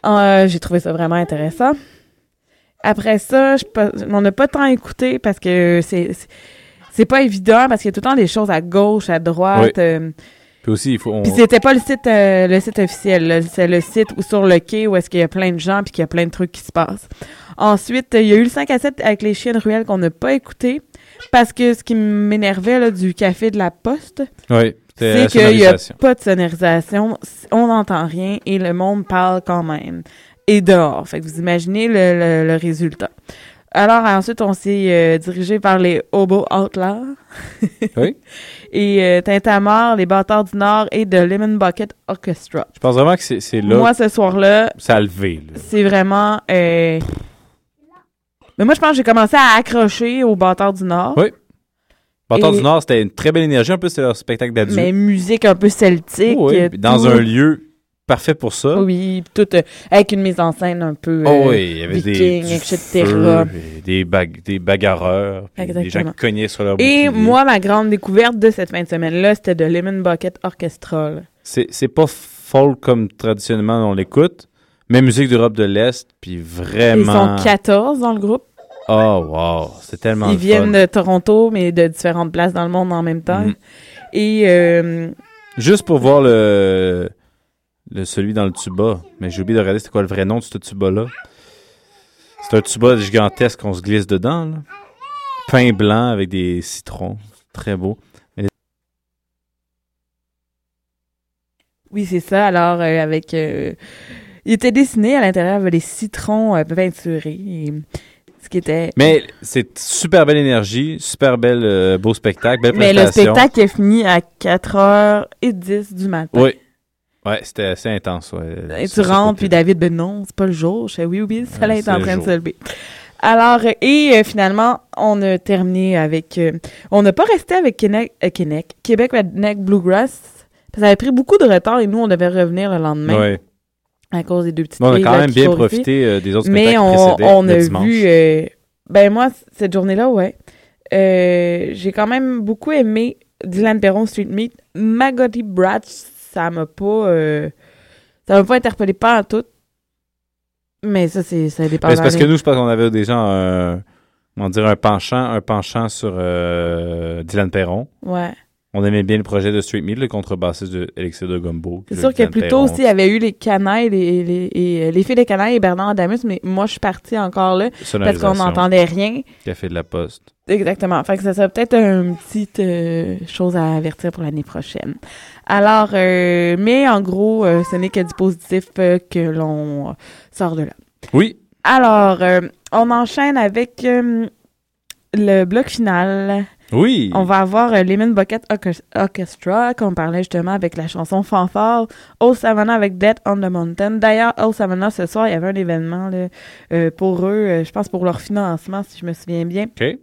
Euh, j'ai trouvé ça vraiment intéressant. Après ça, je, on n'a pas tant écouté parce que c'est c'est- pas évident parce qu'il y a tout le temps des choses à gauche, à droite. Oui. euh, Puis aussi, il faut. on- puis c'était pas le site euh, le site officiel, là. c'est le site où sur le quai où est-ce qu'il y a plein de gens puis qu'il y a plein de trucs qui se passent. Ensuite, il y a eu le 5 à 7 avec les chiens de ruelle qu'on n'a pas écouté parce que ce qui m'énervait là, du café de la poste, Oui, c'est qu'il n'y a pas de sonorisation, on n'entend rien et le monde parle quand même. Et dehors. Fait que vous imaginez le, le- le résultat. Alors ensuite, on s'est euh, dirigé vers les Hobo Outlaws. Oui. Et euh, Tintamarre, les Bâtards du Nord et de Lemon Bucket Orchestra. Je pense vraiment que c'est là. Moi, ce soir-là, Ça a levé. c'est vraiment... euh, Mais moi, je pense que j'ai commencé à accrocher aux Bâtards du Nord. Oui. Bâtard Et- du Nord, c'était une très belle énergie. En plus, c'était leur spectacle d'adieu. Mais musique un peu celtique. Oui, euh, dans un lieu parfait pour ça. Oui, tout euh, avec une mise en scène un peu Oh euh, oui, il y avait des, viking, etc. feu, et des, bag- des bagarreurs, des gens qui cognaient sur leur Et bouclier. moi, ma grande découverte de cette fin de semaine-là, c'était de Lemon Bucket Orchestra. là. C'est c'est pas folk comme traditionnellement on l'écoute, mais musique d'Europe de l'Est, puis vraiment... Ils sont 14 dans le groupe. Oh, wow, c'est tellement Ils le viennent fun. de Toronto, mais de différentes places dans le monde en même temps. Mhm. Et euh, Juste pour voir le, le celui dans le tuba, mais j'ai oublié de regarder c'était quoi le vrai nom de ce tuba-là. C'est un tuba gigantesque qu'on se glisse dedans, là. Pain blanc avec des citrons. Très beau. Oui, c'est ça. Alors, euh, avec... euh, il était dessiné à l'intérieur avec des citrons euh, peinturés. et ce qui était... Mais c'est super belle énergie, super belle, euh, beau spectacle, belle Mais le prestation. spectacle est fini à 4h10 du matin. Oui. Ouais, c'était assez intense. Ouais, Et sur tu ce rentres, côté. puis David, ben non, c'est pas le jour. Je fais oui, oui, le soleil est c'est en le train de jour. se lever. Alors, euh, et euh, finalement, on a terminé avec. euh, on n'a pas resté avec Québec, euh, Québec, Québec Redneck Bluegrass. Parce que ça avait pris beaucoup de retard et nous, on devait revenir le lendemain. Ouais. À cause des deux petites Bon, on a quand même bien profité euh, des autres Mais spectacles on, précédents, on a dimanche. vu. euh, ben, moi, cette journée-là, ouais. Euh, j'ai quand même beaucoup aimé Dylan Perron Street Meat. Maggoty Brats, ça m'a pas... ça m'a pas interpellé pas en tout. Mais ça, c'est ça dépend. Mais c'est parce que nous, je pense qu'on avait déjà un, comment dire, un penchant, un penchant sur Dylan Perron. Ouais. On aimait bien le projet de Street Meat, le contrebassiste de Elixir de Gumbo. C'est sûr que plus tôt aussi, il y avait eu les canailles, les, les, et, euh, les filles des canailles et Bernard Adamus, mais moi, je suis partie encore là parce qu'on n'entendait rien. Café de la Poste. Exactement. Fait que ça serait peut-être une petite euh, chose à avertir pour l'année prochaine. Alors, euh, mais en gros, euh, ce n'est que du positif que l'on sort de là. Oui. Alors, on enchaîne avec le bloc final. Oui. On va avoir euh, Lemon Bucket Orches- Orchestra, qu'on parlait justement avec la chanson Fanfare. Old Savannah avec Dead on the Mountain. D'ailleurs, Old Savannah, ce soir, il y avait un événement là, euh, pour eux, euh, je pense pour leur financement, si je me souviens bien. OK.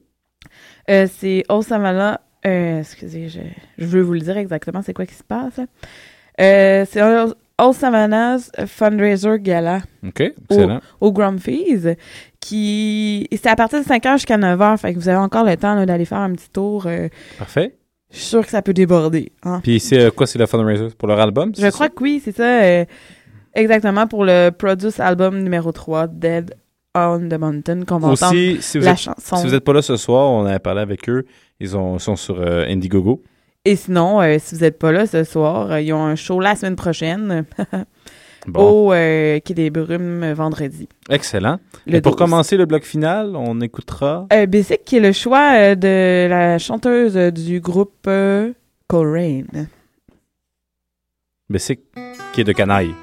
Euh, c'est Old Savannah. excusez, je, je veux vous le dire exactement, c'est quoi qui se passe. c'est Old Old Savannah's Fundraiser Gala. OK, excellent. Au, au Grumpy's. Qui. C'est à partir de 5h jusqu'à 9h. Fait que vous avez encore le temps d'aller faire un petit tour. euh, Parfait. je suis sûre que ça peut déborder. hein. Puis c'est euh, quoi, c'est le fundraiser? Pour leur album? Je crois que oui, c'est ça. euh, exactement pour le Produce Album numéro 3, Dead on the Mountain, qu'on va entendre Aussi, si vous la êtes, chanson. si vous n'êtes pas là ce soir, on avait parlé avec eux. Ils ont, sont sur Indiegogo. Et sinon, si vous n'êtes pas là ce soir, ils ont un show la semaine prochaine Bon. au euh, Quai des Brumes euh, vendredi. Excellent. Le Et pour 12. commencer le bloc final, on écoutera. Euh, Basic, qui est le choix euh, de la chanteuse euh, du groupe Coleraine. Bessic, qui est de Canaille.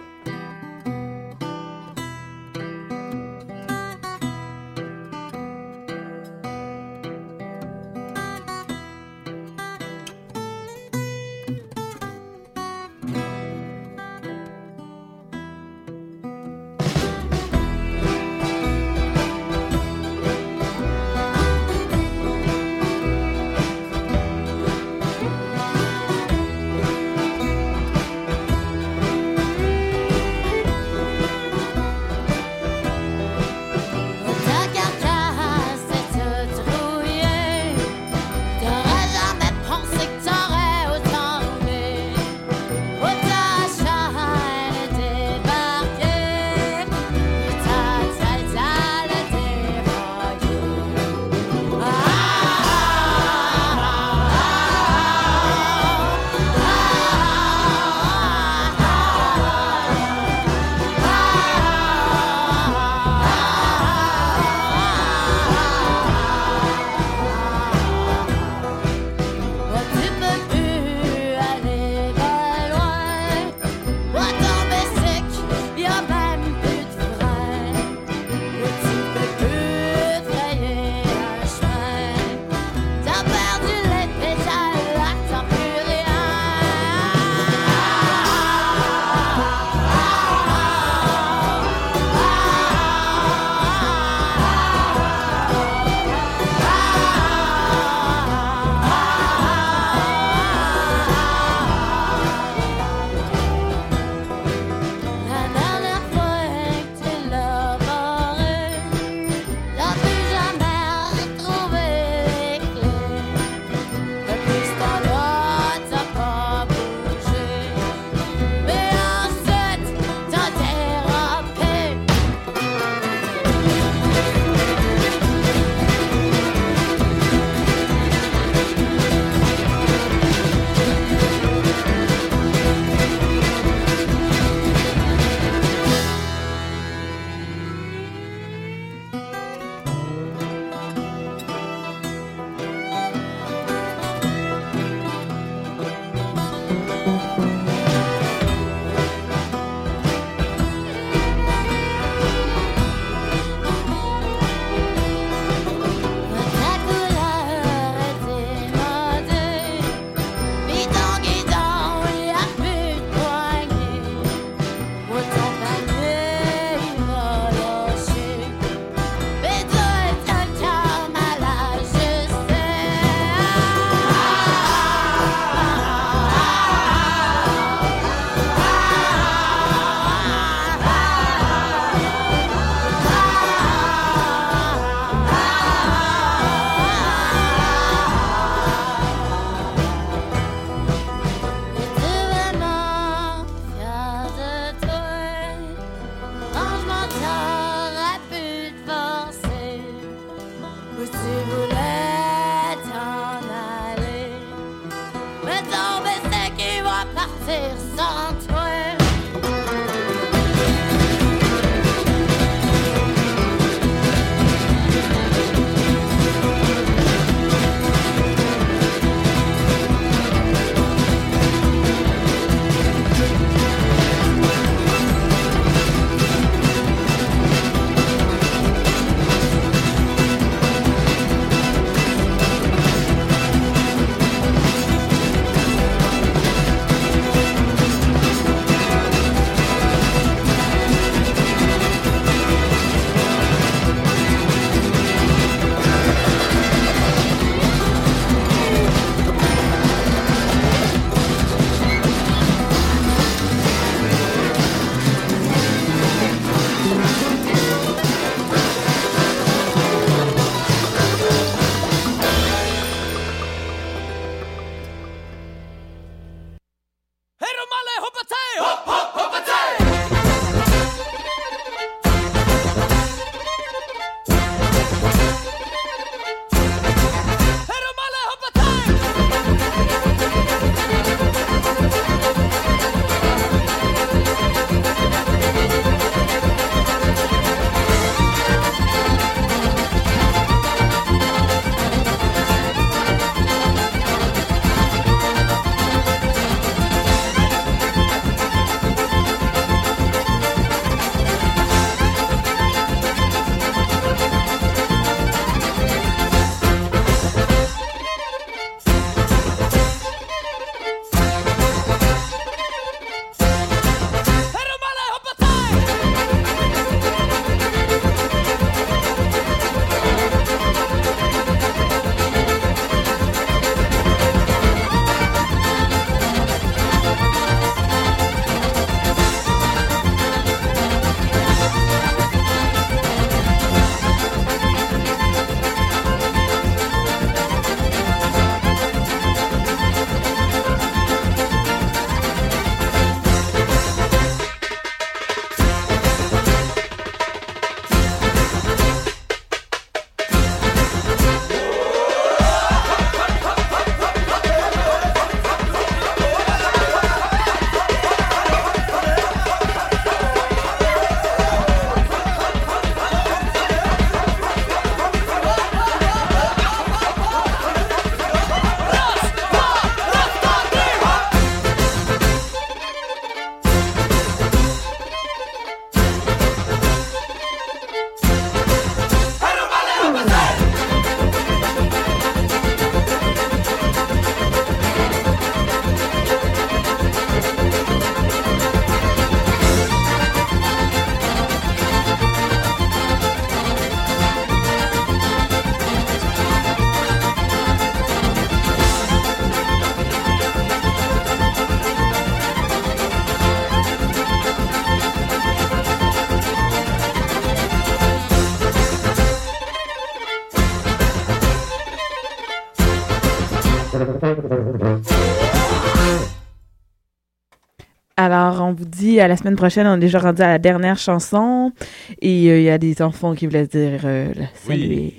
Alors, on vous dit à la semaine prochaine. On est déjà rendu à la dernière chanson. Et euh, il y a des enfants qui voulaient dire euh, saluer.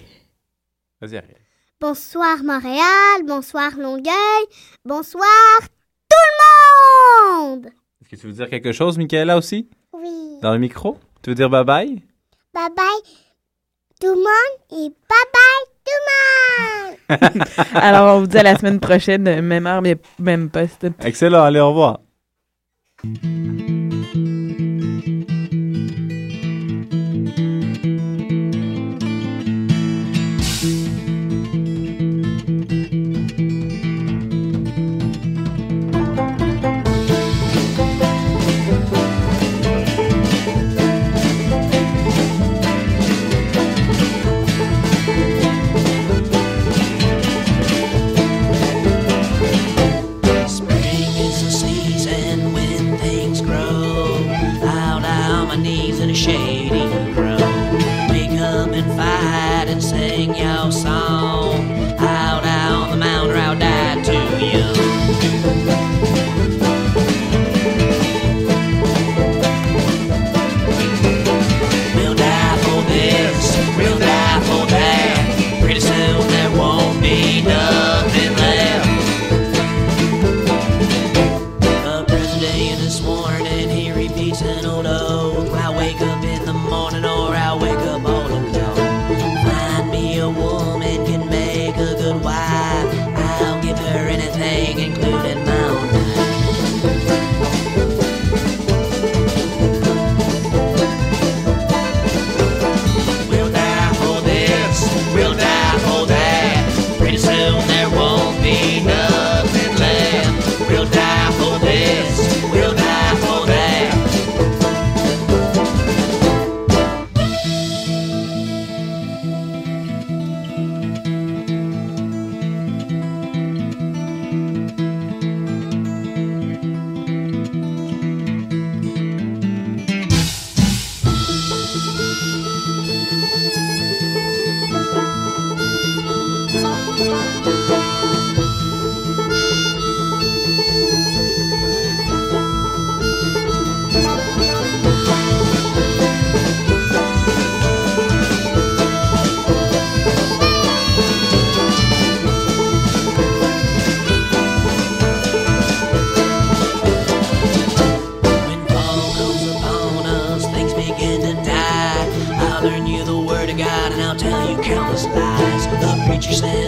Vas-y, Ariel. Bonsoir Montréal, bonsoir Longueuil, bonsoir tout le monde! Est-ce que tu veux dire quelque chose, Michaela, aussi? Oui. Dans le micro? Tu veux dire bye-bye? Bye bye tout le monde et bye bye tout le monde! Alors, on vous dit à la semaine prochaine, même heure, mais même poste. Excellent, allez, au revoir. what you.